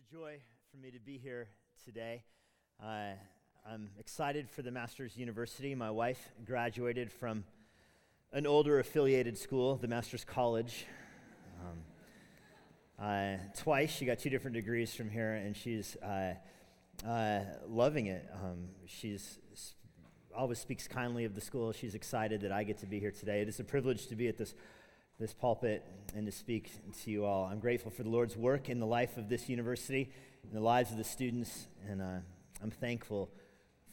a joy for me to be here today. Uh, I'm excited for the Master's University. My wife graduated from an older affiliated school, the Master's College. Um, uh, twice, she got two different degrees from here, and she's uh, uh loving it. Um, she's always speaks kindly of the school. She's excited that I get to be here today. It is a privilege to be at this this pulpit and to speak to you all. I'm grateful for the Lord's work in the life of this university, in the lives of the students, and uh, I'm thankful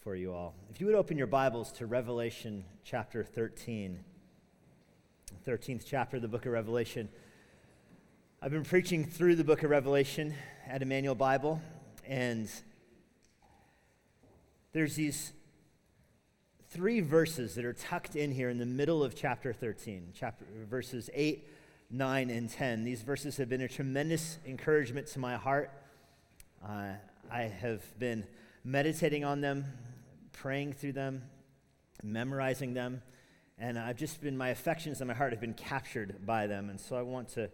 for you all. If you would open your Bibles to Revelation chapter 13, 13th chapter of the book of Revelation. I've been preaching through the book of Revelation at Immanuel Bible, and there's these three verses that are tucked in here in the middle of chapter 13, chapter, verses 8, 9, and 10. These verses have been a tremendous encouragement to my heart. Uh, I have been meditating on them, praying through them, memorizing them, and I've just been, my affections and my heart have been captured by them. And so I want to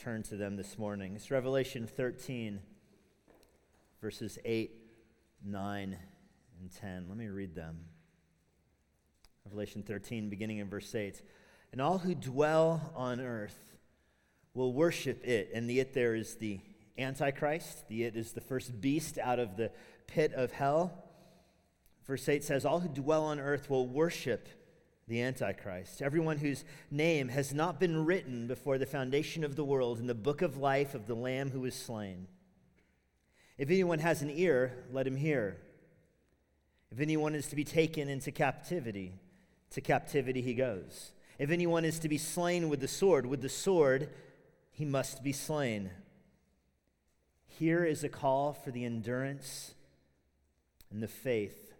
turn to them this morning. It's Revelation 13, verses 8, 9, and 10. Let me read them. Revelation 13, beginning in verse 8. And all who dwell on earth will worship it. And the it there is the Antichrist. The it is the first beast out of the pit of hell. Verse 8 says, All who dwell on earth will worship the Antichrist. Everyone whose name has not been written before the foundation of the world in the book of life of the Lamb who was slain. If anyone has an ear, let him hear. If anyone is to be taken into captivity, to captivity he goes. If anyone is to be slain with the sword, with the sword he must be slain. Here is a call for the endurance and the faith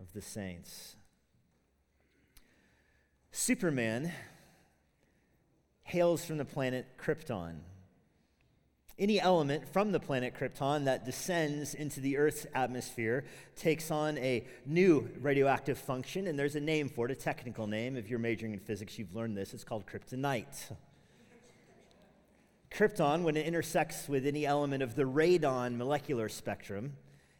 of the saints. Superman hails from the planet Krypton any element from the planet Krypton that descends into the Earth's atmosphere takes on a new radioactive function, and there's a name for it, a technical name. If you're majoring in physics, you've learned this. It's called kryptonite. Krypton, when it intersects with any element of the radon molecular spectrum,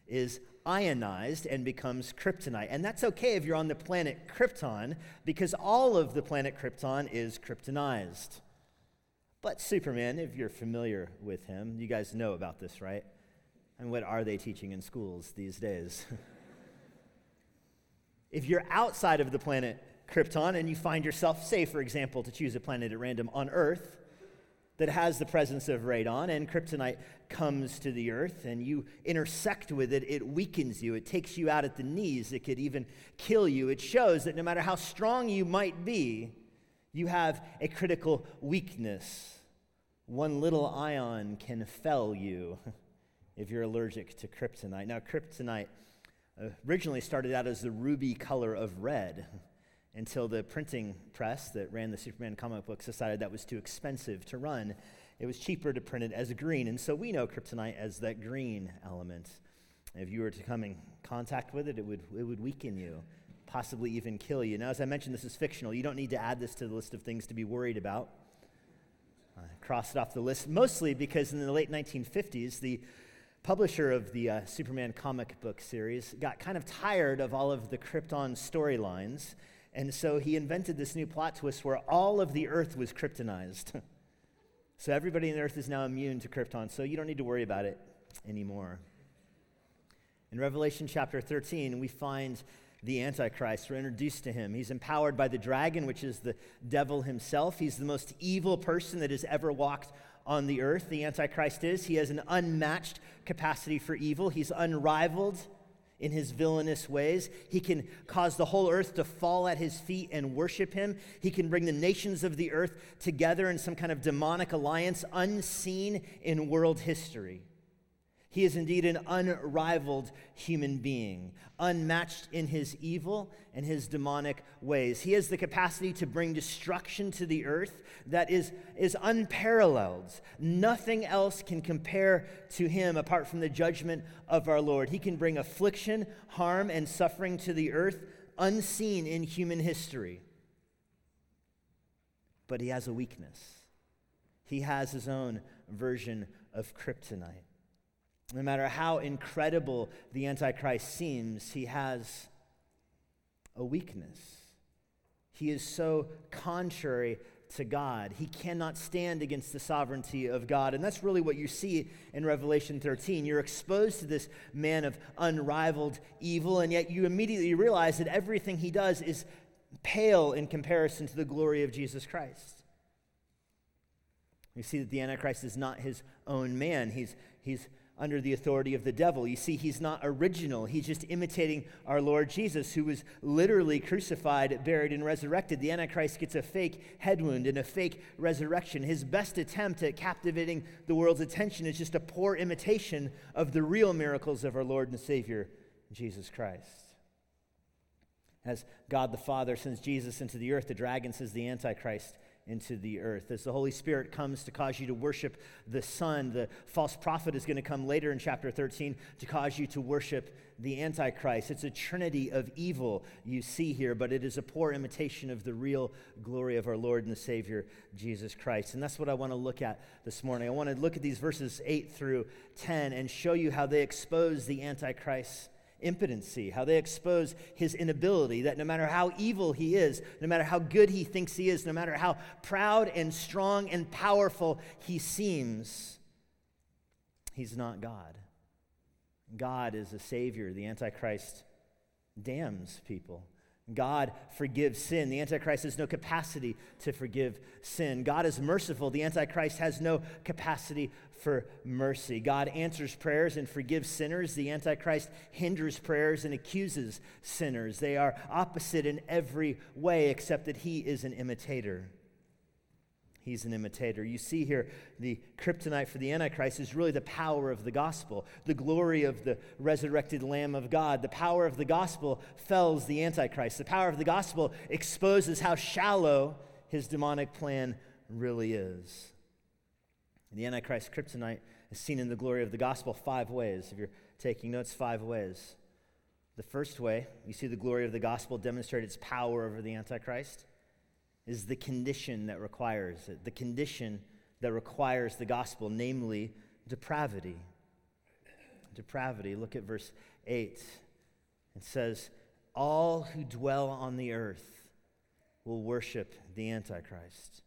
is ionized and becomes kryptonite. And that's okay if you're on the planet Krypton, because all of the planet Krypton is kryptonized. But Superman, if you're familiar with him, you guys know about this, right? And what are they teaching in schools these days? if you're outside of the planet Krypton and you find yourself, say, for example, to choose a planet at random on Earth that has the presence of radon and kryptonite comes to the Earth and you intersect with it, it weakens you. It takes you out at the knees. It could even kill you. It shows that no matter how strong you might be, you have a critical weakness. One little ion can fell you if you're allergic to kryptonite. Now, kryptonite uh, originally started out as the ruby color of red until the printing press that ran the Superman comic books decided that was too expensive to run. It was cheaper to print it as green, and so we know kryptonite as that green element. If you were to come in contact with it, it would, it would weaken you possibly even kill you. Now, as I mentioned, this is fictional. You don't need to add this to the list of things to be worried about. I crossed it off the list mostly because in the late 1950s, the publisher of the uh, Superman comic book series got kind of tired of all of the Krypton storylines, and so he invented this new plot twist where all of the Earth was kryptonized. so everybody on Earth is now immune to Krypton, so you don't need to worry about it anymore. In Revelation chapter 13, we find the Antichrist. We're introduced to him. He's empowered by the dragon, which is the devil himself. He's the most evil person that has ever walked on the earth. The Antichrist is. He has an unmatched capacity for evil, he's unrivaled in his villainous ways. He can cause the whole earth to fall at his feet and worship him. He can bring the nations of the earth together in some kind of demonic alliance unseen in world history. He is indeed an unrivaled human being, unmatched in his evil and his demonic ways. He has the capacity to bring destruction to the earth that is, is unparalleled. Nothing else can compare to him apart from the judgment of our Lord. He can bring affliction, harm, and suffering to the earth unseen in human history. But he has a weakness. He has his own version of kryptonite. No matter how incredible the Antichrist seems, he has a weakness. He is so contrary to God. He cannot stand against the sovereignty of God. And that's really what you see in Revelation 13. You're exposed to this man of unrivaled evil, and yet you immediately realize that everything he does is pale in comparison to the glory of Jesus Christ. You see that the Antichrist is not his own man. He's, he's under the authority of the devil. You see, he's not original. He's just imitating our Lord Jesus, who was literally crucified, buried, and resurrected. The Antichrist gets a fake head wound and a fake resurrection. His best attempt at captivating the world's attention is just a poor imitation of the real miracles of our Lord and Savior, Jesus Christ. As God the Father sends Jesus into the earth, the dragon says the Antichrist into the earth. As the Holy Spirit comes to cause you to worship the Son, the false prophet is going to come later in chapter 13 to cause you to worship the Antichrist. It's a trinity of evil you see here, but it is a poor imitation of the real glory of our Lord and the Savior, Jesus Christ. And that's what I want to look at this morning. I want to look at these verses 8 through 10 and show you how they expose the Antichrist impotency, how they expose his inability, that no matter how evil he is, no matter how good he thinks he is, no matter how proud and strong and powerful he seems, he's not God. God is a Savior. The Antichrist damns people. God forgives sin. The Antichrist has no capacity to forgive sin. God is merciful. The Antichrist has no capacity for mercy. God answers prayers and forgives sinners. The Antichrist hinders prayers and accuses sinners. They are opposite in every way, except that he is an imitator. He's an imitator. You see here, the kryptonite for the Antichrist is really the power of the gospel, the glory of the resurrected Lamb of God. The power of the gospel fells the Antichrist. The power of the gospel exposes how shallow his demonic plan really is. The Antichrist kryptonite is seen in the glory of the gospel five ways. If you're taking notes, five ways. The first way, you see the glory of the gospel demonstrate its power over the Antichrist, is the condition that requires it. The condition that requires the gospel, namely depravity. Depravity. Look at verse 8. It says, All who dwell on the earth will worship the Antichrist.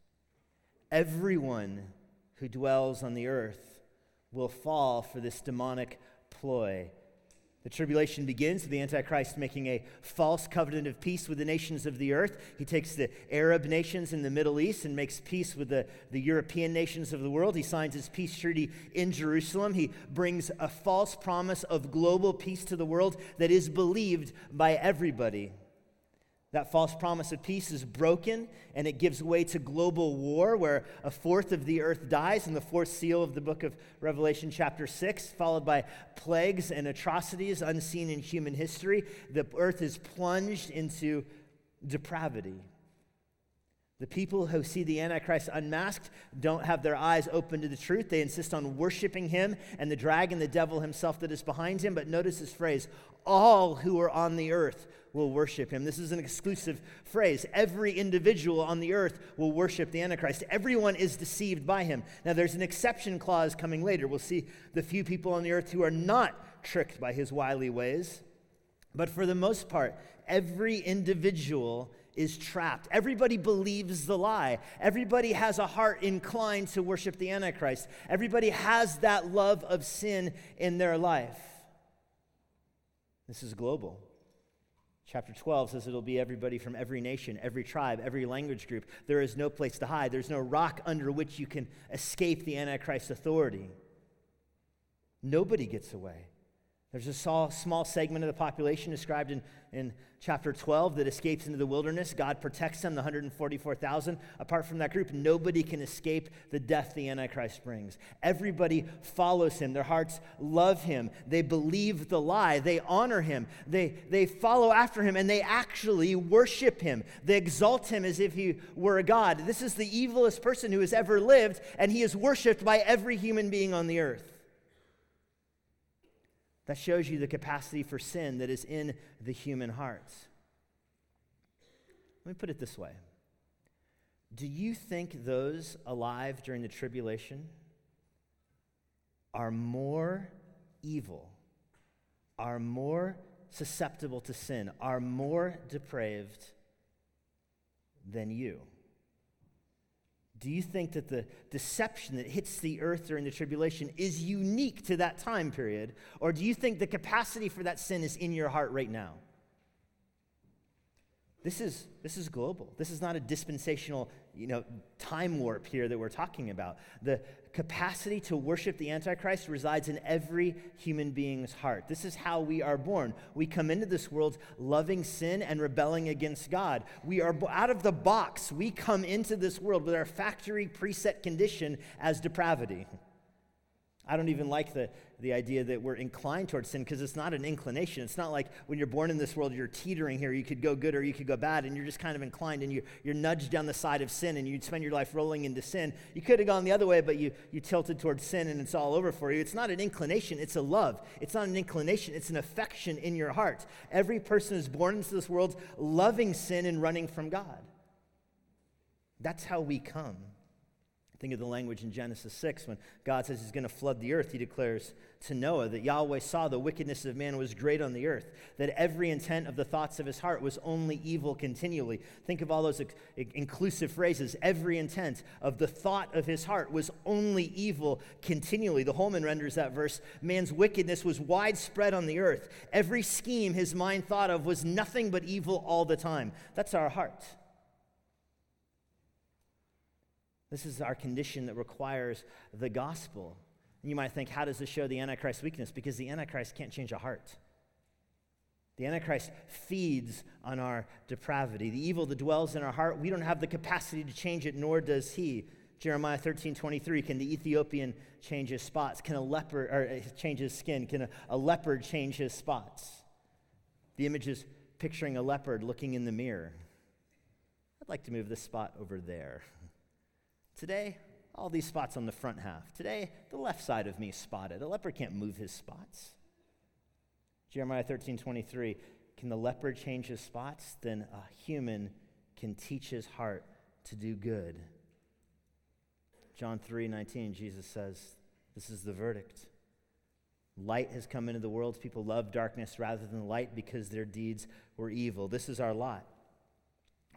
Everyone who dwells on the earth will fall for this demonic ploy. The tribulation begins with the Antichrist making a false covenant of peace with the nations of the earth. He takes the Arab nations in the Middle East and makes peace with the, the European nations of the world. He signs his peace treaty in Jerusalem. He brings a false promise of global peace to the world that is believed by everybody. That false promise of peace is broken and it gives way to global war where a fourth of the earth dies in the fourth seal of the book of Revelation, chapter 6, followed by plagues and atrocities unseen in human history. The earth is plunged into depravity. The people who see the Antichrist unmasked don't have their eyes open to the truth. They insist on worshiping him and the dragon, the devil himself that is behind him. But notice this phrase all who are on the earth will worship him. This is an exclusive phrase. Every individual on the earth will worship the Antichrist. Everyone is deceived by him. Now, there's an exception clause coming later. We'll see the few people on the earth who are not tricked by his wily ways. But for the most part, every individual is trapped. Everybody believes the lie. Everybody has a heart inclined to worship the Antichrist. Everybody has that love of sin in their life. This is global. Chapter 12 says it'll be everybody from every nation, every tribe, every language group. There is no place to hide. There's no rock under which you can escape the Antichrist authority. Nobody gets away. There's a small, segment of the population described in, in chapter 12 that escapes into the wilderness. God protects them, the 144,000. Apart from that group, nobody can escape the death the Antichrist brings. Everybody follows him. Their hearts love him. They believe the lie. They honor him. They, they follow after him, and they actually worship him. They exalt him as if he were a God. This is the evilest person who has ever lived, and he is worshiped by every human being on the earth. That shows you the capacity for sin that is in the human hearts. Let me put it this way Do you think those alive during the tribulation are more evil, are more susceptible to sin, are more depraved than you. Do you think that the deception that hits the earth during the tribulation is unique to that time period? Or do you think the capacity for that sin is in your heart right now? This is, this is global. This is not a dispensational you know, time warp here that we're talking about. The capacity to worship the Antichrist resides in every human being's heart. This is how we are born. We come into this world loving sin and rebelling against God. We are out of the box. We come into this world with our factory preset condition as depravity. I don't even like the, the idea that we're inclined towards sin because it's not an inclination. It's not like when you're born in this world, you're teetering here. You could go good or you could go bad, and you're just kind of inclined and you, you're nudged down the side of sin and you'd spend your life rolling into sin. You could have gone the other way, but you, you tilted towards sin and it's all over for you. It's not an inclination, it's a love. It's not an inclination, it's an affection in your heart. Every person is born into this world loving sin and running from God. That's how we come. Think of the language in Genesis 6 when God says he's going to flood the earth. He declares to Noah that Yahweh saw the wickedness of man was great on the earth, that every intent of the thoughts of his heart was only evil continually. Think of all those inclusive phrases. Every intent of the thought of his heart was only evil continually. The Holman renders that verse man's wickedness was widespread on the earth. Every scheme his mind thought of was nothing but evil all the time. That's our heart. This is our condition that requires the gospel. And you might think, how does this show the Antichrist's weakness? Because the Antichrist can't change a heart. The Antichrist feeds on our depravity. The evil that dwells in our heart, we don't have the capacity to change it, nor does he. Jeremiah 13, 23, can the Ethiopian change his spots? Can a leopard or uh, change his skin? Can a, a leopard change his spots? The image is picturing a leopard looking in the mirror. I'd like to move this spot over there. Today, all these spots on the front half. Today, the left side of me is spotted. A leopard can't move his spots. Jeremiah 13, 23. Can the leopard change his spots? Then a human can teach his heart to do good. John 3, 19, Jesus says, This is the verdict. Light has come into the world. People love darkness rather than light because their deeds were evil. This is our lot.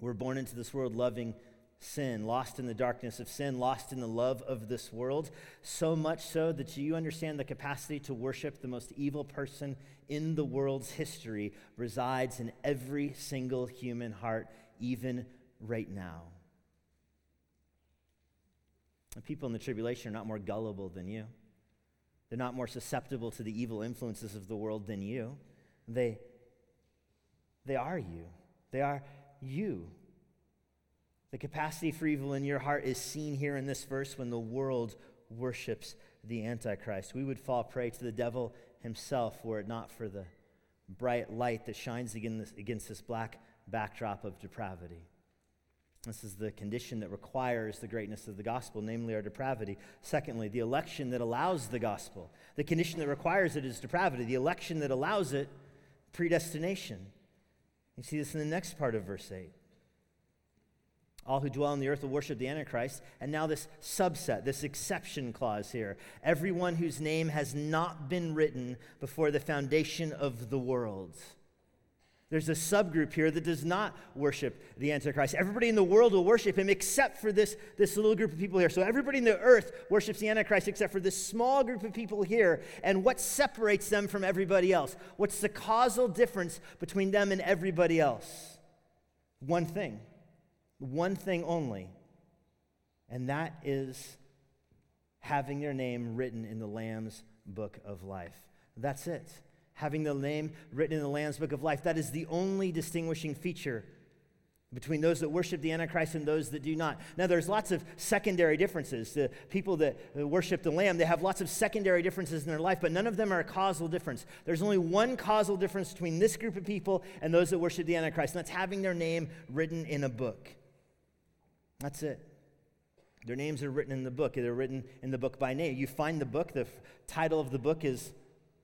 We're born into this world loving sin, lost in the darkness of sin, lost in the love of this world, so much so that you understand the capacity to worship the most evil person in the world's history resides in every single human heart, even right now. The people in the tribulation are not more gullible than you. They're not more susceptible to the evil influences of the world than you. They, they are you. They are you. The capacity for evil in your heart is seen here in this verse when the world worships the Antichrist. We would fall prey to the devil himself were it not for the bright light that shines against this black backdrop of depravity. This is the condition that requires the greatness of the gospel, namely our depravity. Secondly, the election that allows the gospel. The condition that requires it is depravity. The election that allows it, predestination. You see this in the next part of verse 8. All who dwell on the earth will worship the Antichrist. And now, this subset, this exception clause here everyone whose name has not been written before the foundation of the world. There's a subgroup here that does not worship the Antichrist. Everybody in the world will worship him except for this, this little group of people here. So everybody in the earth worships the Antichrist except for this small group of people here. And what separates them from everybody else? What's the causal difference between them and everybody else? One thing one thing only, and that is having their name written in the Lamb's book of life. That's it. Having the name written in the Lamb's book of life. That is the only distinguishing feature between those that worship the Antichrist and those that do not. Now, there's lots of secondary differences. The people that uh, worship the Lamb, they have lots of secondary differences in their life, but none of them are a causal difference. There's only one causal difference between this group of people and those that worship the Antichrist, and that's having their name written in a book. That's it. Their names are written in the book. They're written in the book by name. You find the book, the f- title of the book is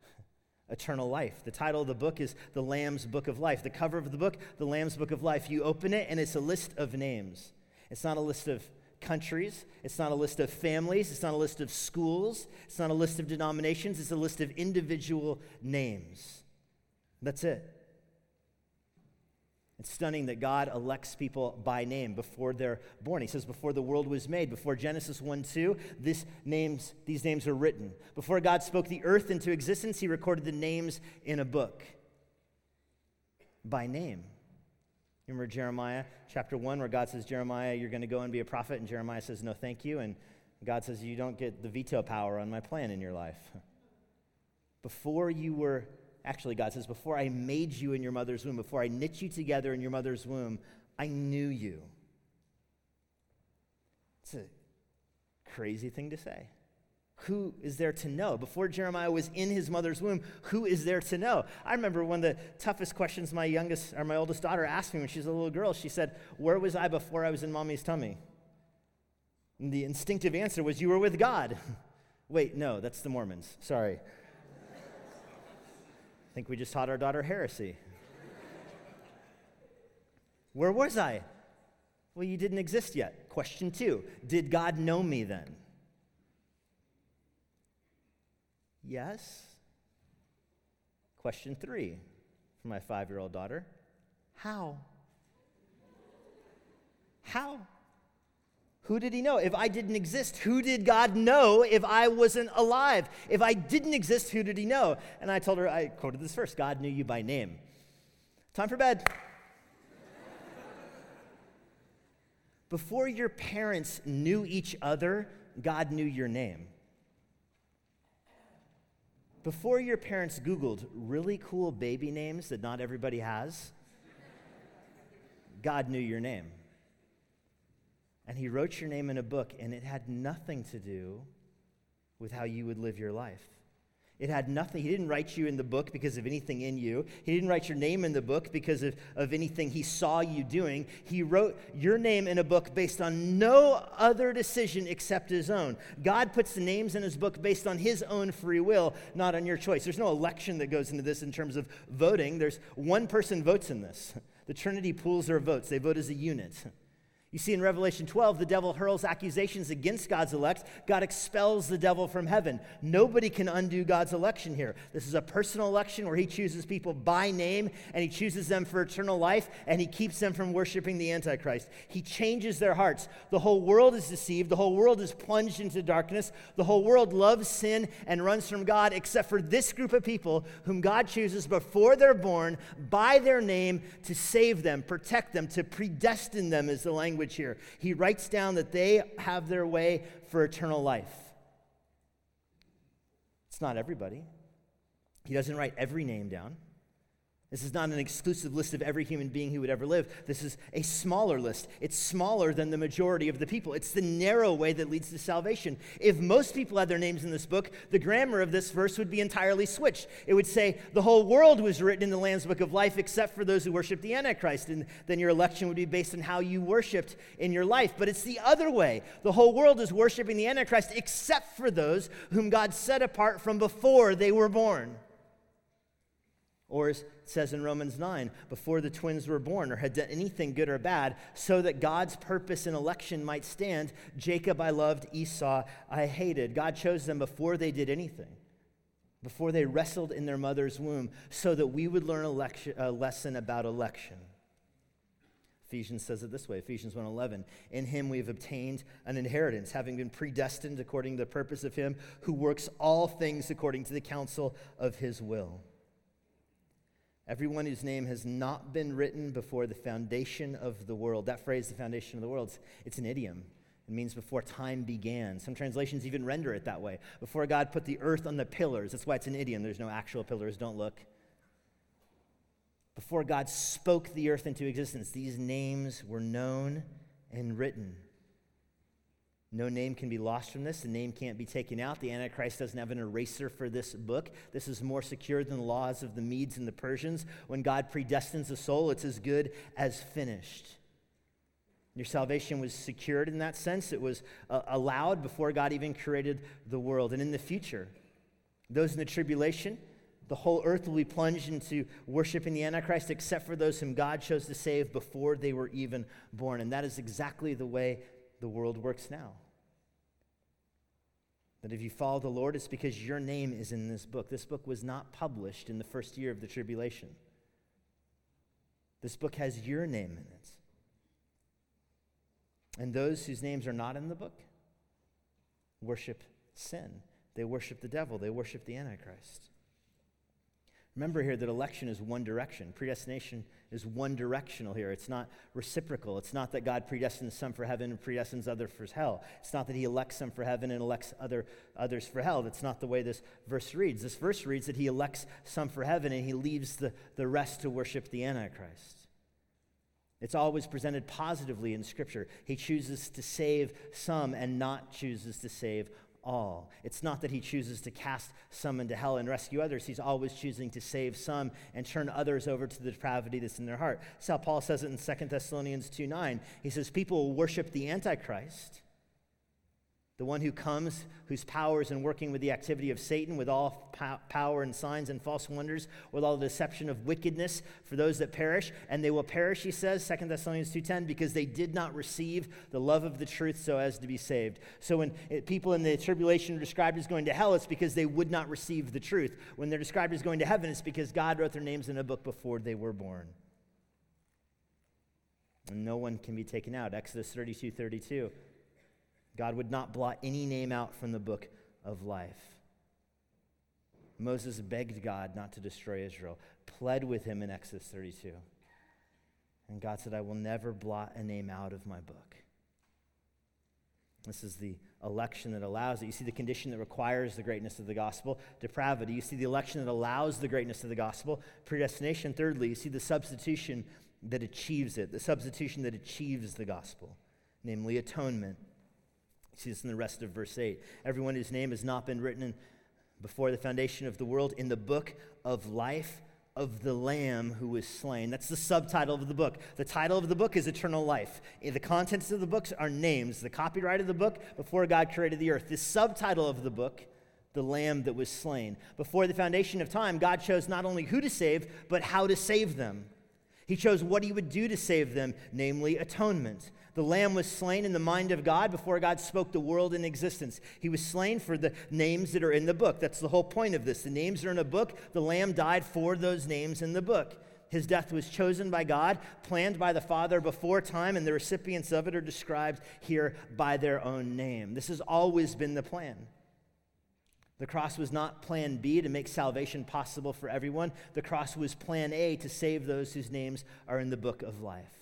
Eternal Life. The title of the book is The Lamb's Book of Life. The cover of the book, The Lamb's Book of Life. You open it, and it's a list of names. It's not a list of countries. It's not a list of families. It's not a list of schools. It's not a list of denominations. It's a list of individual names. That's it. It's stunning that God elects people by name before they're born. He says, before the world was made, before Genesis 1 2, this names, these names are written. Before God spoke the earth into existence, He recorded the names in a book by name. Remember Jeremiah chapter 1, where God says, Jeremiah, you're going to go and be a prophet, and Jeremiah says, No, thank you. And God says, You don't get the veto power on my plan in your life. Before you were, actually, God says, Before I made you in your mother's womb, before I knit you together in your mother's womb, I knew you. It's a crazy thing to say who is there to know? Before Jeremiah was in his mother's womb, who is there to know? I remember one of the toughest questions my youngest or my oldest daughter asked me when she was a little girl. She said, Where was I before I was in mommy's tummy? And the instinctive answer was, You were with God. Wait, no, that's the Mormons. Sorry. I think we just taught our daughter heresy. Where was I? Well, you didn't exist yet. Question two Did God know me then? Yes. Question three for my five year old daughter How? How? Who did he know? If I didn't exist, who did God know if I wasn't alive? If I didn't exist, who did he know? And I told her, I quoted this first God knew you by name. Time for bed. Before your parents knew each other, God knew your name. Before your parents Googled really cool baby names that not everybody has, God knew your name. And He wrote your name in a book, and it had nothing to do with how you would live your life. It had nothing. He didn't write you in the book because of anything in you. He didn't write your name in the book because of, of anything he saw you doing. He wrote your name in a book based on no other decision except his own. God puts the names in his book based on his own free will, not on your choice. There's no election that goes into this in terms of voting. There's one person votes in this. The Trinity pools their votes, they vote as a unit. You see, in Revelation 12, the devil hurls accusations against God's elect. God expels the devil from heaven. Nobody can undo God's election here. This is a personal election where he chooses people by name and he chooses them for eternal life and he keeps them from worshiping the Antichrist. He changes their hearts. The whole world is deceived. The whole world is plunged into darkness. The whole world loves sin and runs from God, except for this group of people whom God chooses before they're born by their name to save them, protect them, to predestine them, is the language language here. He writes down that they have their way for eternal life. It's not everybody. He doesn't write every name down. This is not an exclusive list of every human being who would ever live. This is a smaller list. It's smaller than the majority of the people. It's the narrow way that leads to salvation. If most people had their names in this book, the grammar of this verse would be entirely switched. It would say, The whole world was written in the Lamb's book of life except for those who worship the Antichrist. And then your election would be based on how you worshiped in your life. But it's the other way. The whole world is worshiping the Antichrist except for those whom God set apart from before they were born. Or as it says in Romans 9, before the twins were born or had done anything good or bad, so that God's purpose in election might stand, Jacob I loved, Esau I hated. God chose them before they did anything, before they wrestled in their mother's womb, so that we would learn a lesson about election. Ephesians says it this way, Ephesians 1:11, in him we have obtained an inheritance, having been predestined according to the purpose of him who works all things according to the counsel of his will Everyone whose name has not been written before the foundation of the world. That phrase, the foundation of the world, it's an idiom. It means before time began. Some translations even render it that way. Before God put the earth on the pillars. That's why it's an idiom. There's no actual pillars. Don't look. Before God spoke the earth into existence, these names were known and written. No name can be lost from this. The name can't be taken out. The Antichrist doesn't have an eraser for this book. This is more secure than the laws of the Medes and the Persians. When God predestines a soul, it's as good as finished. Your salvation was secured in that sense. It was uh, allowed before God even created the world. And in the future, those in the tribulation, the whole earth will be plunged into worshiping the Antichrist except for those whom God chose to save before they were even born. And that is exactly the way the world works now. That if you follow the Lord, it's because your name is in this book. This book was not published in the first year of the tribulation. This book has your name in it. And those whose names are not in the book worship sin. They worship the devil. They worship the Antichrist. Remember here that election is one direction. Predestination is one directional here. It's not reciprocal. It's not that God predestines some for heaven and predestines others for hell. It's not that he elects some for heaven and elects other, others for hell. That's not the way this verse reads. This verse reads that he elects some for heaven and he leaves the, the rest to worship the Antichrist. It's always presented positively in Scripture. He chooses to save some and not chooses to save all. It's not that he chooses to cast some into hell and rescue others. He's always choosing to save some and turn others over to the depravity that's in their heart. That's how Paul says it in 2 Thessalonians 2 9. He says, People will worship the Antichrist the one who comes, whose power is in working with the activity of Satan, with all power and signs and false wonders, with all the deception of wickedness for those that perish. And they will perish, he says, 2 Thessalonians 2.10, because they did not receive the love of the truth so as to be saved. So when it, people in the tribulation are described as going to hell, it's because they would not receive the truth. When they're described as going to heaven, it's because God wrote their names in a book before they were born. And no one can be taken out. Exodus 32, 32. God would not blot any name out from the book of life. Moses begged God not to destroy Israel, pled with him in Exodus 32. And God said, I will never blot a name out of my book. This is the election that allows it. You see the condition that requires the greatness of the gospel, depravity. You see the election that allows the greatness of the gospel, predestination. Thirdly, you see the substitution that achieves it, the substitution that achieves the gospel, namely atonement. See this in the rest of verse 8. Everyone whose name has not been written before the foundation of the world in the book of life of the Lamb who was slain. That's the subtitle of the book. The title of the book is Eternal Life. The contents of the books are names, the copyright of the book before God created the earth. The subtitle of the book, The Lamb that was slain. Before the foundation of time, God chose not only who to save, but how to save them. He chose what he would do to save them, namely atonement. The lamb was slain in the mind of God before God spoke the world in existence. He was slain for the names that are in the book. That's the whole point of this. The names are in a book. The lamb died for those names in the book. His death was chosen by God, planned by the Father before time, and the recipients of it are described here by their own name. This has always been the plan. The cross was not plan B to make salvation possible for everyone. The cross was plan A to save those whose names are in the book of life.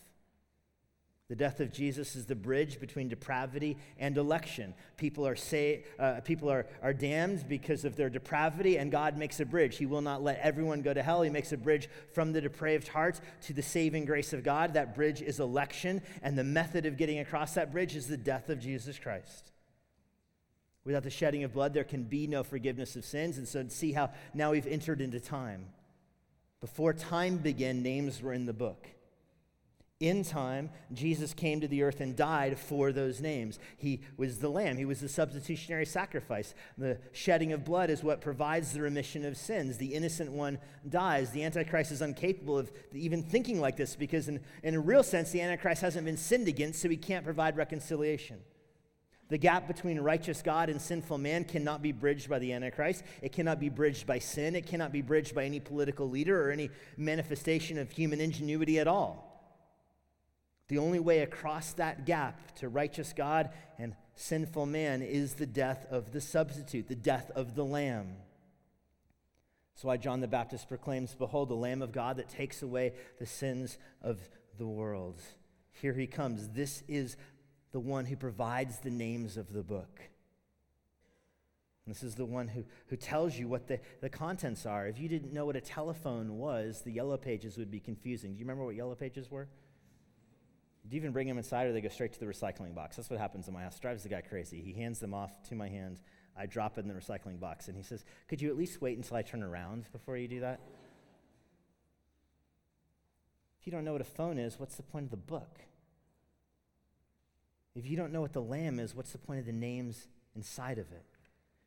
The death of Jesus is the bridge between depravity and election. People are, say, uh, people are, are damned because of their depravity, and God makes a bridge. He will not let everyone go to hell. He makes a bridge from the depraved heart to the saving grace of God. That bridge is election, and the method of getting across that bridge is the death of Jesus Christ. Without the shedding of blood, there can be no forgiveness of sins. And so, see how now we've entered into time. Before time began, names were in the book. In time, Jesus came to the earth and died for those names. He was the lamb, he was the substitutionary sacrifice. The shedding of blood is what provides the remission of sins. The innocent one dies. The Antichrist is incapable of even thinking like this because, in, in a real sense, the Antichrist hasn't been sinned against, so he can't provide reconciliation. The gap between righteous God and sinful man cannot be bridged by the Antichrist. It cannot be bridged by sin. It cannot be bridged by any political leader or any manifestation of human ingenuity at all. The only way across that gap to righteous God and sinful man is the death of the substitute, the death of the Lamb. That's why John the Baptist proclaims, Behold, the Lamb of God that takes away the sins of the world. Here he comes. This is the one who provides the names of the book. This is the one who, who tells you what the, the contents are. If you didn't know what a telephone was, the yellow pages would be confusing. Do you remember what yellow pages were? Do you even bring them inside or they go straight to the recycling box? That's what happens in my house. Drives the guy crazy. He hands them off to my hand. I drop it in the recycling box and he says, Could you at least wait until I turn around before you do that? If you don't know what a phone is, what's the point of the book? If you don't know what the lamb is, what's the point of the names inside of it?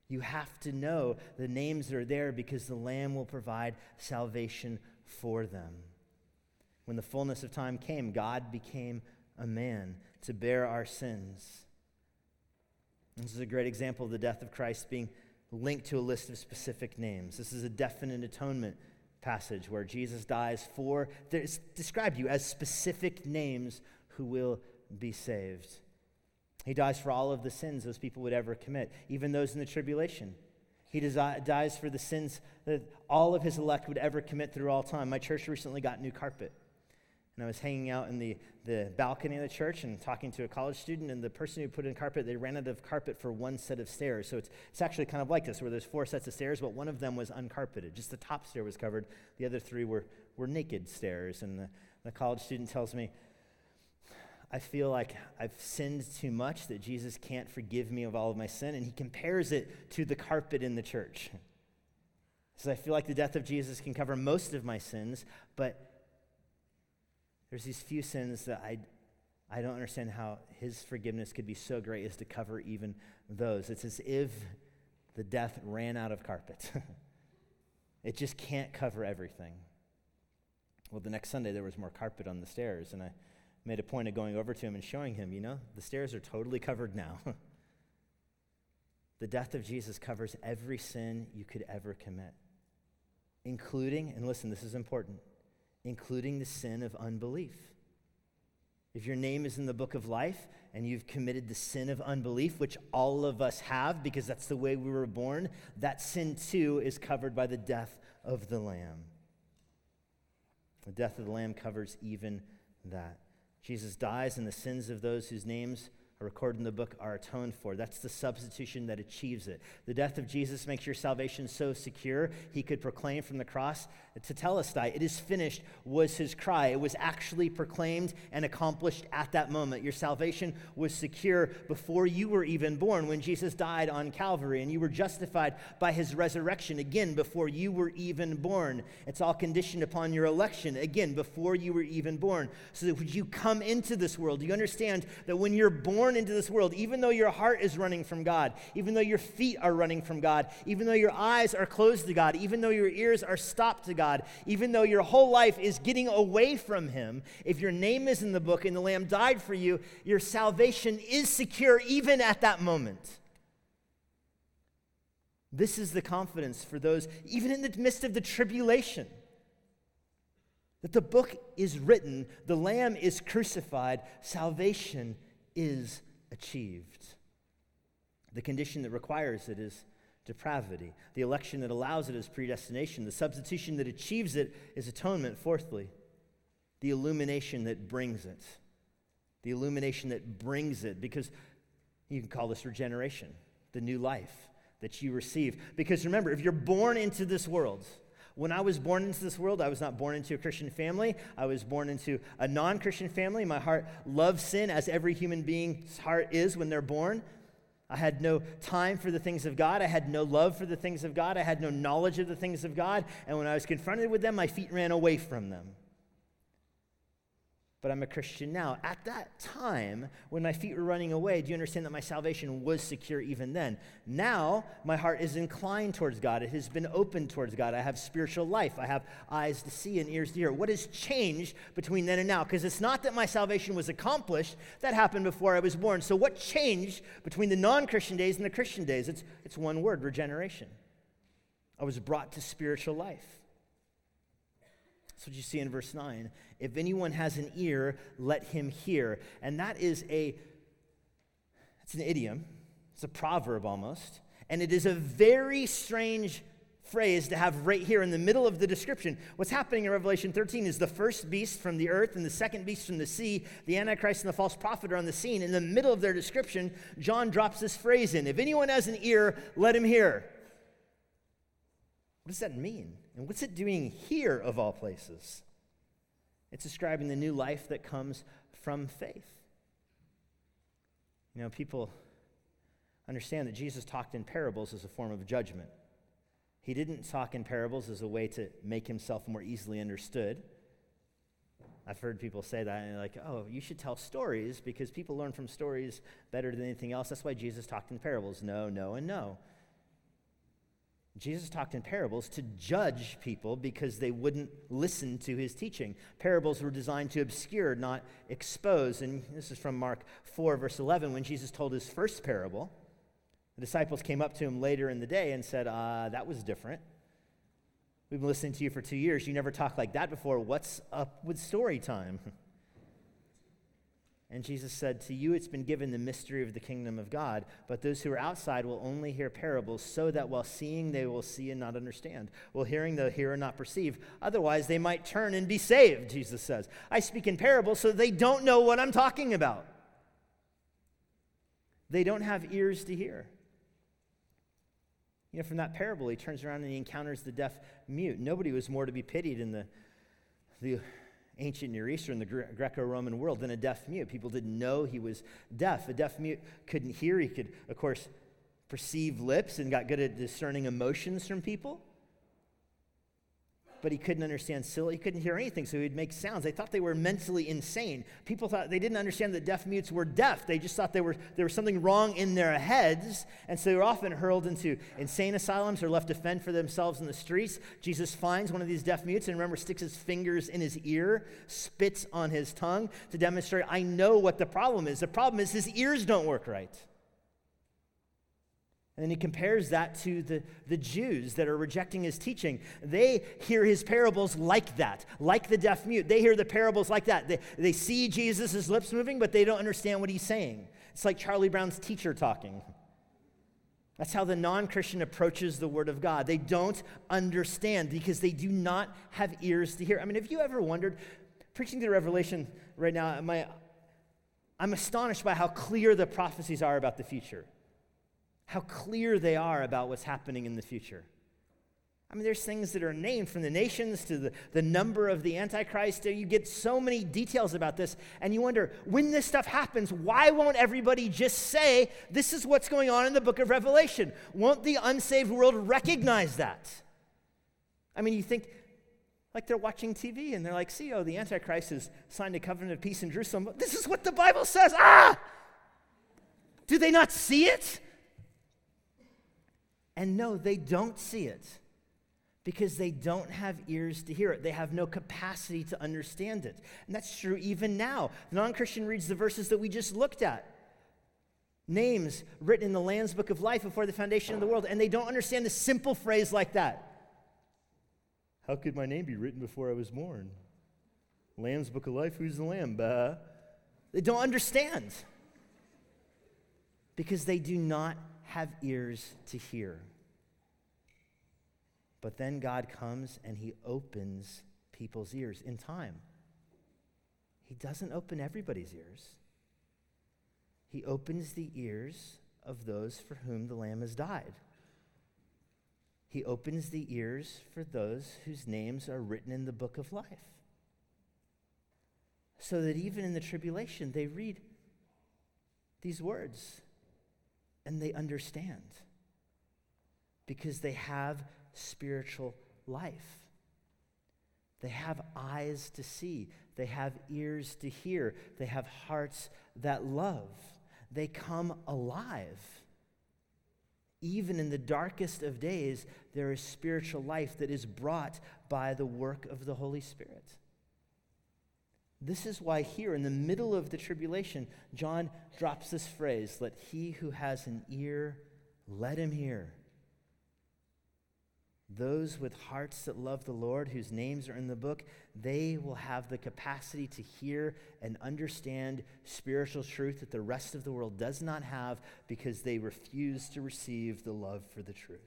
You have to know the names that are there because the lamb will provide salvation for them. When the fullness of time came, God became a man to bear our sins. This is a great example of the death of Christ being linked to a list of specific names. This is a definite atonement passage where Jesus dies for, it's described you as specific names who will be saved. He dies for all of the sins those people would ever commit, even those in the tribulation. He dies for the sins that all of his elect would ever commit through all time. My church recently got new carpet. And I was hanging out in the, the balcony of the church and talking to a college student, and the person who put in carpet, they ran out of carpet for one set of stairs. So it's, it's actually kind of like this, where there's four sets of stairs, but one of them was uncarpeted. Just the top stair was covered. The other three were, were naked stairs. And the, the college student tells me, I feel like I've sinned too much, that Jesus can't forgive me of all of my sin. And he compares it to the carpet in the church. He says, I feel like the death of Jesus can cover most of my sins, but there's these few sins that I, I don't understand how his forgiveness could be so great as to cover even those. It's as if the death ran out of carpet. it just can't cover everything. Well, the next Sunday, there was more carpet on the stairs, and I made a point of going over to him and showing him, you know, the stairs are totally covered now. the death of Jesus covers every sin you could ever commit, including, and listen, this is important, including the sin of unbelief. If your name is in the book of life and you've committed the sin of unbelief, which all of us have because that's the way we were born, that sin too is covered by the death of the Lamb. The death of the Lamb covers even that. Jesus dies, and the sins of those whose names recorded in the book are atoned for. That's the substitution that achieves it. The death of Jesus makes your salvation so secure, he could proclaim from the cross tetelestai, it is finished, was his cry. It was actually proclaimed and accomplished at that moment. Your salvation was secure before you were even born when Jesus died on Calvary, and you were justified by his resurrection again before you were even born. It's all conditioned upon your election again before you were even born. So that when you come into this world, Do you understand that when you're born into this world, even though your heart is running from God, even though your feet are running from God, even though your eyes are closed to God, even though your ears are stopped to God, God, even though your whole life is getting away from Him, if your name is in the book and the Lamb died for you, your salvation is secure even at that moment. This is the confidence for those, even in the midst of the tribulation, that the book is written, the Lamb is crucified, salvation is achieved. The condition that requires it is depravity. The election that allows it is predestination. The substitution that achieves it is atonement, fourthly. The illumination that brings it. The illumination that brings it, because you can call this regeneration, the new life that you receive. Because remember, if you're born into this world, when I was born into this world, I was not born into a Christian family. I was born into a non Christian family. My heart loves sin, as every human being's heart is when they're born. I had no time for the things of God. I had no love for the things of God. I had no knowledge of the things of God. And when I was confronted with them, my feet ran away from them but I'm a Christian now. At that time, when my feet were running away, do you understand that my salvation was secure even then? Now, my heart is inclined towards God. It has been opened towards God. I have spiritual life. I have eyes to see and ears to hear. What has changed between then and now? Because it's not that my salvation was accomplished, that happened before I was born. So, what changed between the non Christian days and the Christian days? It's, it's one word regeneration. I was brought to spiritual life. That's what you see in verse 9. If anyone has an ear, let him hear. And that is a it's an idiom. It's a proverb almost. And it is a very strange phrase to have right here in the middle of the description. What's happening in Revelation 13 is the first beast from the earth and the second beast from the sea, the Antichrist and the false prophet are on the scene. In the middle of their description, John drops this phrase in If anyone has an ear, let him hear. What does that mean? And what's it doing here, of all places? It's describing the new life that comes from faith. You know, people understand that Jesus talked in parables as a form of judgment. He didn't talk in parables as a way to make himself more easily understood. I've heard people say that, and like, oh, you should tell stories because people learn from stories better than anything else. That's why Jesus talked in parables. No, no, and no. Jesus talked in parables to judge people because they wouldn't listen to his teaching. Parables were designed to obscure, not expose. And this is from Mark 4, verse 11, when Jesus told his first parable. The disciples came up to him later in the day and said, uh, That was different. We've been listening to you for two years. You never talked like that before. What's up with story time? And Jesus said, To you it's been given the mystery of the kingdom of God, but those who are outside will only hear parables, so that while seeing they will see and not understand, while hearing they'll hear and not perceive. Otherwise, they might turn and be saved, Jesus says. I speak in parables so they don't know what I'm talking about. They don't have ears to hear. You know, from that parable, he turns around and he encounters the deaf mute. Nobody was more to be pitied in the, the ancient Near Eastern, the Greco Roman world, than a deaf mute. People didn't know he was deaf. A deaf mute couldn't hear. He could, of course, perceive lips and got good at discerning emotions from people but he couldn't understand he couldn't hear anything, so he'd make sounds. They thought they were mentally insane. People thought they didn't understand that deaf mutes were deaf. They just thought they were, there was something wrong in their heads, and so they were often hurled into insane asylums or left to fend for themselves in the streets. Jesus finds one of these deaf mutes and remember sticks his fingers in his ear, spits on his tongue to demonstrate, I know what the problem is. The problem is his ears don't work right. And then he compares that to the, the Jews that are rejecting his teaching. They hear his parables like that, like the deaf mute. They hear the parables like that. They, they see Jesus' lips moving, but they don't understand what he's saying. It's like Charlie Brown's teacher talking. That's how the non Christian approaches the Word of God. They don't understand because they do not have ears to hear. I mean, have you ever wondered, preaching the Revelation right now, my, I'm astonished by how clear the prophecies are about the future how clear they are about what's happening in the future. I mean, there's things that are named from the nations to the, the number of the Antichrist. You get so many details about this, and you wonder when this stuff happens, why won't everybody just say, This is what's going on in the book of Revelation? Won't the unsaved world recognize that? I mean, you think, like they're watching TV and they're like, see, oh, the Antichrist has signed a covenant of peace in Jerusalem. This is what the Bible says. Ah! Do they not see it? And no, they don't see it because they don't have ears to hear it. They have no capacity to understand it. And that's true even now. The non Christian reads the verses that we just looked at names written in the Lamb's Book of Life before the foundation of the world, and they don't understand a simple phrase like that. How could my name be written before I was born? Lamb's Book of Life, who's the Lamb? Bah. They don't understand because they do not have ears to hear. But then God comes and he opens people's ears in time. He doesn't open everybody's ears. He opens the ears of those for whom the Lamb has died. He opens the ears for those whose names are written in the book of life. So that even in the tribulation, they read these words and they understand because they have spiritual life. They have eyes to see, they have ears to hear, they have hearts that love. They come alive. Even in the darkest of days, there is spiritual life that is brought by the work of the Holy Spirit. This is why, here in the middle of the tribulation, John drops this phrase let he who has an ear, let him hear. Those with hearts that love the Lord, whose names are in the book, they will have the capacity to hear and understand spiritual truth that the rest of the world does not have because they refuse to receive the love for the truth.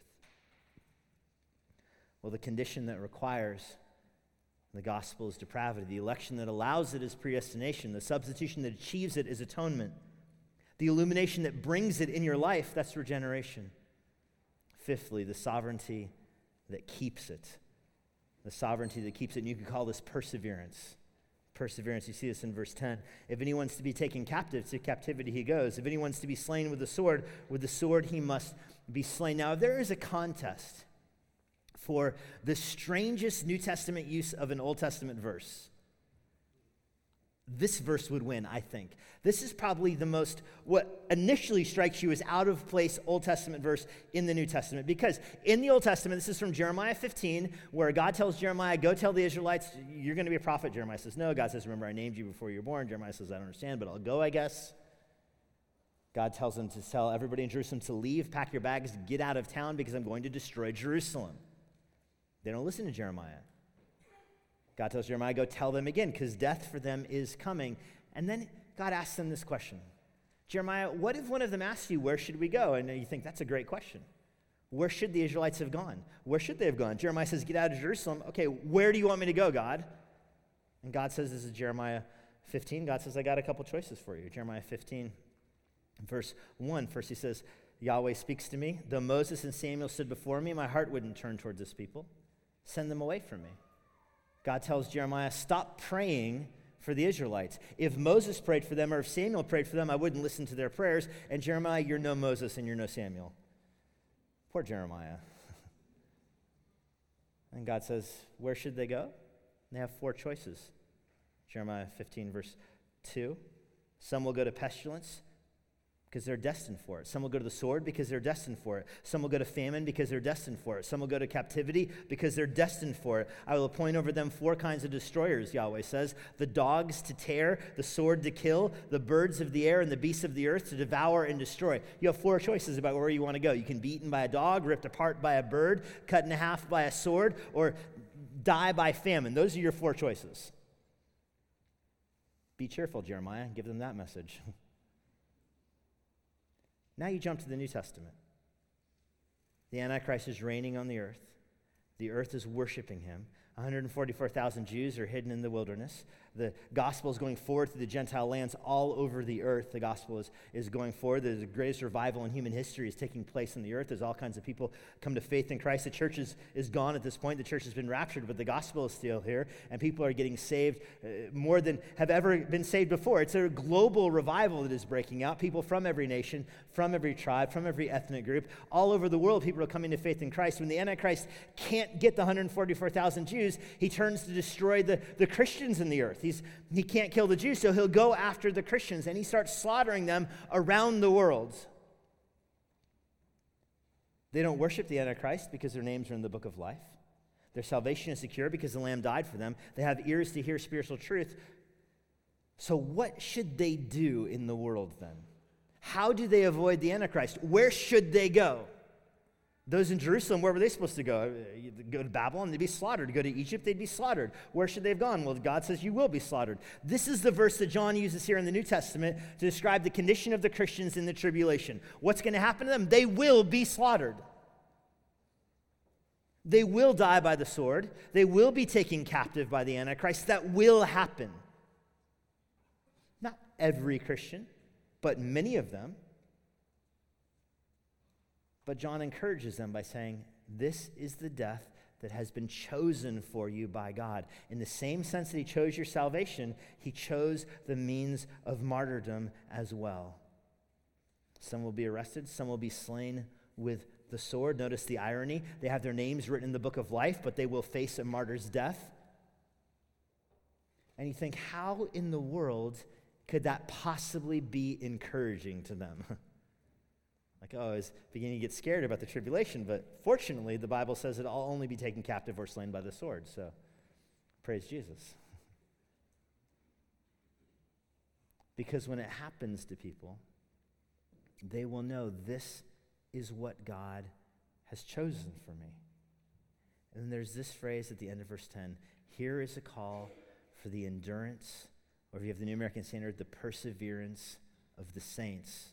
Well, the condition that requires the gospel is depravity. The election that allows it is predestination. The substitution that achieves it is atonement. The illumination that brings it in your life, that's regeneration. Fifthly, the sovereignty that keeps it. The sovereignty that keeps it. And you could call this perseverance. Perseverance. You see this in verse 10. If anyone's to be taken captive, to captivity he goes. If anyone's to be slain with the sword, with the sword he must be slain. Now, if there is a contest for the strangest New Testament use of an Old Testament verse. this verse would win, I think. This is probably the most, what initially strikes you as out of place Old Testament verse in the New Testament. Because in the Old Testament, this is from Jeremiah 15, where God tells Jeremiah, Go tell the Israelites, you're going to be a prophet. Jeremiah says, No. God says, Remember, I named you before you were born. Jeremiah says, I don't understand, but I'll go, I guess. God tells him to tell everybody in Jerusalem to leave, pack your bags, get out of town because I'm going to destroy Jerusalem. They don't listen to Jeremiah. God tells Jeremiah, go tell them again, because death for them is coming. And then God asks them this question Jeremiah, what if one of them asks you, where should we go? And you think, that's a great question. Where should the Israelites have gone? Where should they have gone? Jeremiah says, get out of Jerusalem. Okay, where do you want me to go, God? And God says, this is Jeremiah 15. God says, I got a couple choices for you. Jeremiah 15, verse 1. First, he says, Yahweh speaks to me. Though Moses and Samuel stood before me, my heart wouldn't turn towards this people. Send them away from me. God tells Jeremiah, stop praying for the Israelites. If Moses prayed for them or if Samuel prayed for them, I wouldn't listen to their prayers. And Jeremiah, you're no Moses and you're no Samuel. Poor Jeremiah. and God says, where should they go? They have four choices. Jeremiah 15, verse 2. Some will go to pestilence, because they're destined for it. Some will go to the sword because they're destined for it. Some will go to famine because they're destined for it. Some will go to captivity because they're destined for it. I will appoint over them four kinds of destroyers, Yahweh says the dogs to tear, the sword to kill, the birds of the air, and the beasts of the earth to devour and destroy. You have four choices about where you want to go. You can be eaten by a dog, ripped apart by a bird, cut in half by a sword, or die by famine. Those are your four choices. Be cheerful, Jeremiah. Give them that message. Now you jump to the New Testament. The Antichrist is reigning on the earth. The earth is worshiping him. 144,000 Jews are hidden in the wilderness. The gospel is going forward to the Gentile lands all over the earth. The gospel is, is going forward. There's the greatest revival in human history is taking place on the earth. There's all kinds of people come to faith in Christ. The church is, is gone at this point. The church has been raptured, but the gospel is still here, and people are getting saved uh, more than have ever been saved before. It's a global revival that is breaking out. People from every nation, from every tribe, from every ethnic group, all over the world, people are coming to faith in Christ. When the Antichrist can't get the 144,000 Jews, he turns to destroy the, the Christians in the earth. He's, he can't kill the Jews, so he'll go after the Christians and he starts slaughtering them around the world. They don't worship the Antichrist because their names are in the book of life. Their salvation is secure because the Lamb died for them. They have ears to hear spiritual truth. So, what should they do in the world then? How do they avoid the Antichrist? Where should they go? Those in Jerusalem, where were they supposed to go? Uh, go to Babylon, they'd be slaughtered. Go to Egypt, they'd be slaughtered. Where should they have gone? Well, God says you will be slaughtered. This is the verse that John uses here in the New Testament to describe the condition of the Christians in the tribulation. What's going to happen to them? They will be slaughtered. They will die by the sword. They will be taken captive by the Antichrist. That will happen. Not every Christian, but many of them. But John encourages them by saying, This is the death that has been chosen for you by God. In the same sense that he chose your salvation, he chose the means of martyrdom as well. Some will be arrested, some will be slain with the sword. Notice the irony. They have their names written in the book of life, but they will face a martyr's death. And you think, how in the world could that possibly be encouraging to them? Like, oh, I was beginning to get scared about the tribulation, but fortunately, the Bible says that I'll only be taken captive or slain by the sword. So, praise Jesus. Because when it happens to people, they will know this is what God has chosen for me. And then there's this phrase at the end of verse 10 here is a call for the endurance, or if you have the New American Standard, the perseverance of the saints.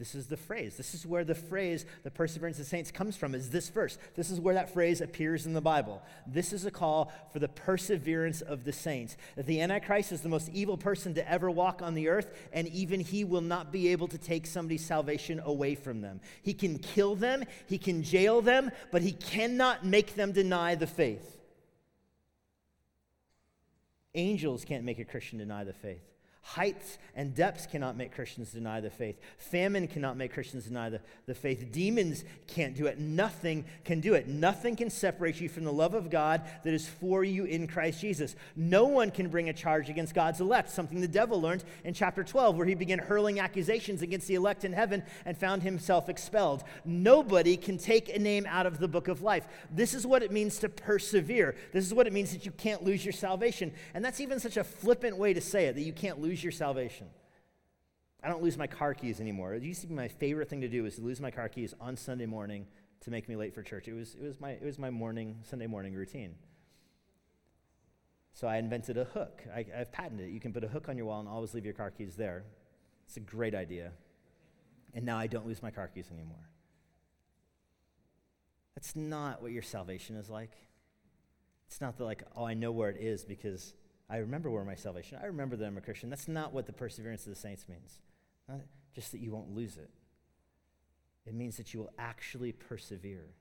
This is the phrase. This is where the phrase, the perseverance of the saints, comes from, is this verse. This is where that phrase appears in the Bible. This is a call for the perseverance of the saints. That the Antichrist is the most evil person to ever walk on the earth, and even he will not be able to take somebody's salvation away from them. He can kill them, he can jail them, but he cannot make them deny the faith. Angels can't make a Christian deny the faith. Heights and depths cannot make Christians deny the faith. Famine cannot make Christians deny the, the faith. Demons can't do it. Nothing can do it. Nothing can separate you from the love of God that is for you in Christ Jesus. No one can bring a charge against God's elect, something the devil learned in chapter 12, where he began hurling accusations against the elect in heaven and found himself expelled. Nobody can take a name out of the book of life. This is what it means to persevere. This is what it means that you can't lose your salvation. And that's even such a flippant way to say it, that you can't lose lose your salvation. I don't lose my car keys anymore. It used to be my favorite thing to do was to lose my car keys on Sunday morning to make me late for church. It was, it was, my, it was my morning, Sunday morning routine. So I invented a hook. I, I've patented it. You can put a hook on your wall and always leave your car keys there. It's a great idea. And now I don't lose my car keys anymore. That's not what your salvation is like. It's not the like, oh, I know where it is because I remember where my salvation. I remember that I'm a Christian. That's not what the perseverance of the saints means. Not just that you won't lose it. It means that you will actually persevere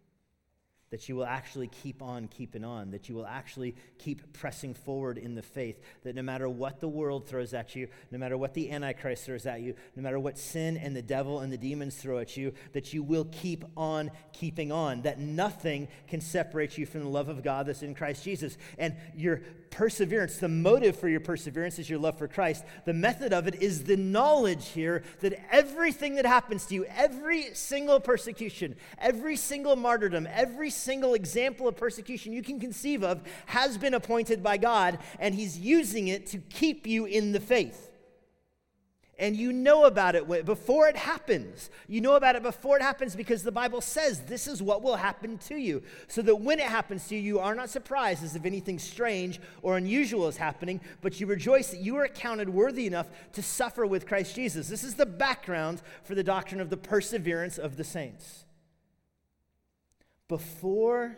that you will actually keep on keeping on, that you will actually keep pressing forward in the faith, that no matter what the world throws at you, no matter what the Antichrist throws at you, no matter what sin and the devil and the demons throw at you, that you will keep on keeping on, that nothing can separate you from the love of God that's in Christ Jesus. And your perseverance, the motive for your perseverance is your love for Christ. The method of it is the knowledge here that everything that happens to you, every single persecution, every single martyrdom, every single example of persecution you can conceive of has been appointed by God, and He's using it to keep you in the faith. And you know about it before it happens. You know about it before it happens because the Bible says this is what will happen to you. So that when it happens to you, you are not surprised as if anything strange or unusual is happening, but you rejoice that you are accounted worthy enough to suffer with Christ Jesus. This is the background for the doctrine of the perseverance of the saints. Before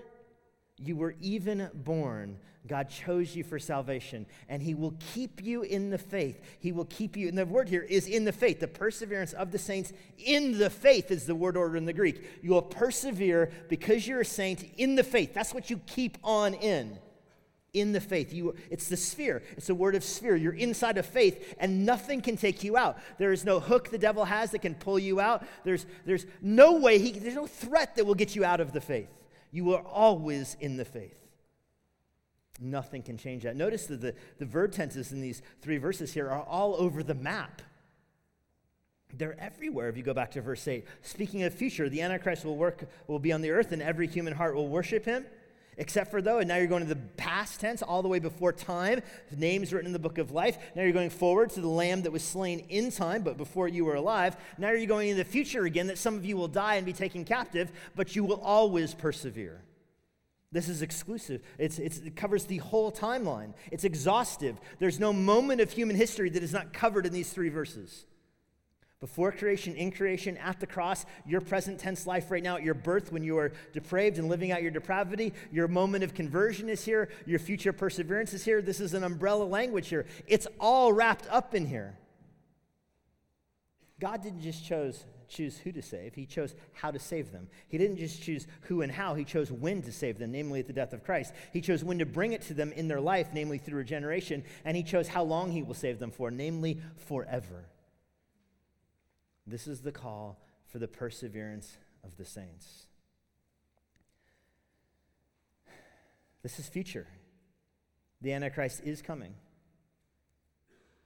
you were even born, God chose you for salvation, and He will keep you in the faith. He will keep you, and the word here is in the faith. The perseverance of the saints in the faith is the word order in the Greek. You will persevere because you're a saint in the faith. That's what you keep on in. In the faith. You, it's the sphere. It's a word of sphere. You're inside of faith, and nothing can take you out. There is no hook the devil has that can pull you out. There's, there's no way, he, there's no threat that will get you out of the faith. You are always in the faith. Nothing can change that. Notice that the, the verb tenses in these three verses here are all over the map. They're everywhere if you go back to verse 8. Speaking of future, the Antichrist will work will be on the earth and every human heart will worship him. Except for though, and now you're going to the past tense, all the way before time, names written in the book of life. Now you're going forward to the lamb that was slain in time, but before you were alive. Now you're going into the future again, that some of you will die and be taken captive, but you will always persevere. This is exclusive. It's, it's, it covers the whole timeline. It's exhaustive. There's no moment of human history that is not covered in these three verses. Before creation, in creation, at the cross, your present tense life right now, at your birth when you are depraved and living out your depravity, your moment of conversion is here, your future perseverance is here. This is an umbrella language here. It's all wrapped up in here. God didn't just chose choose who to save, he chose how to save them. He didn't just choose who and how, he chose when to save them, namely at the death of Christ. He chose when to bring it to them in their life, namely through regeneration, and he chose how long he will save them for, namely forever. This is the call for the perseverance of the saints. This is future. The Antichrist is coming.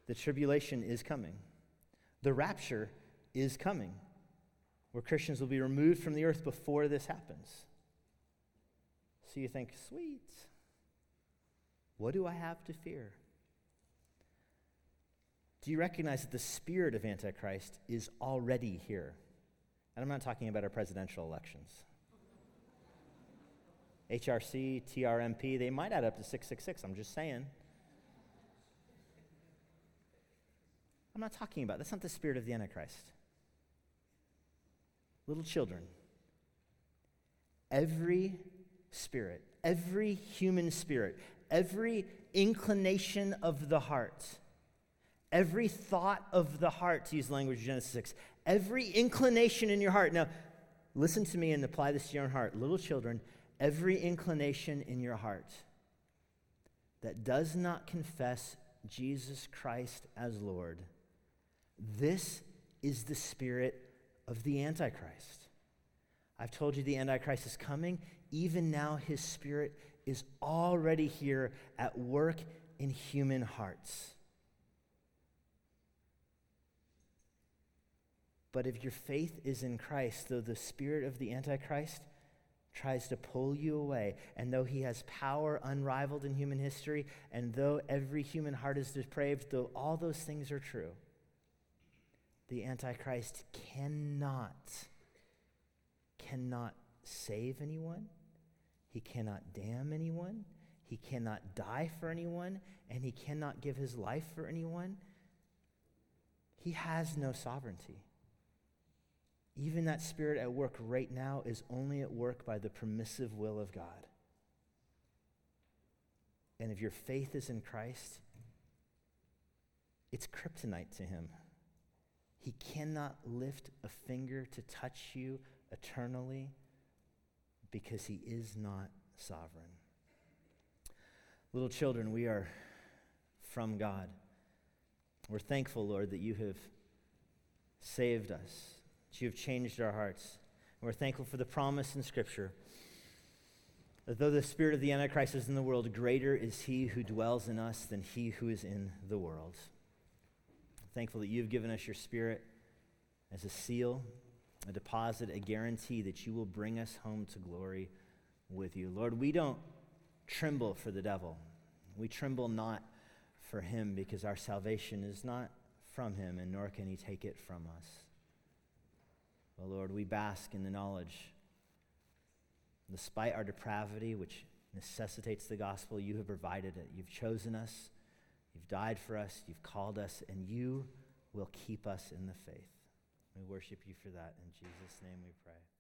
The tribulation is coming. The rapture is coming where Christians will be removed from the earth before this happens. So you think, sweet, what do I have to fear? Do you recognize that the spirit of Antichrist is already here? And I'm not talking about our presidential elections. HRC, TRMP, they might add up to 666. I'm just saying. I'm not talking about that's not the spirit of the Antichrist little children, every spirit, every human spirit, every inclination of the heart, every thought of the heart, to use language Genesis 6, every inclination in your heart. Now, listen to me and apply this to your own heart. Little children, every inclination in your heart that does not confess Jesus Christ as Lord. This is the spirit of the Antichrist. I've told you the Antichrist is coming. Even now, his spirit is already here at work in human hearts. But if your faith is in Christ, though the spirit of the Antichrist tries to pull you away, and though he has power unrivaled in human history, and though every human heart is depraved, though all those things are true, the Antichrist cannot, cannot save anyone. He cannot damn anyone. He cannot die for anyone. And he cannot give his life for anyone. He has no sovereignty. Even that spirit at work right now is only at work by the permissive will of God. And if your faith is in Christ, it's kryptonite to him. He cannot lift a finger to touch you eternally because he is not sovereign. Little children, we are from God. We're thankful, Lord, that you have saved us, that you have changed our hearts. And we're thankful for the promise in Scripture that though the spirit of the Antichrist is in the world, greater is he who dwells in us than he who is in the world thankful that you've given us your spirit as a seal, a deposit, a guarantee that you will bring us home to glory with you. Lord, we don't tremble for the devil. We tremble not for him because our salvation is not from him, and nor can he take it from us. But Lord, we bask in the knowledge, despite our depravity, which necessitates the gospel, you have provided it. You've chosen us. You've died for us, you've called us, and you will keep us in the faith. We worship you for that. In Jesus' name we pray.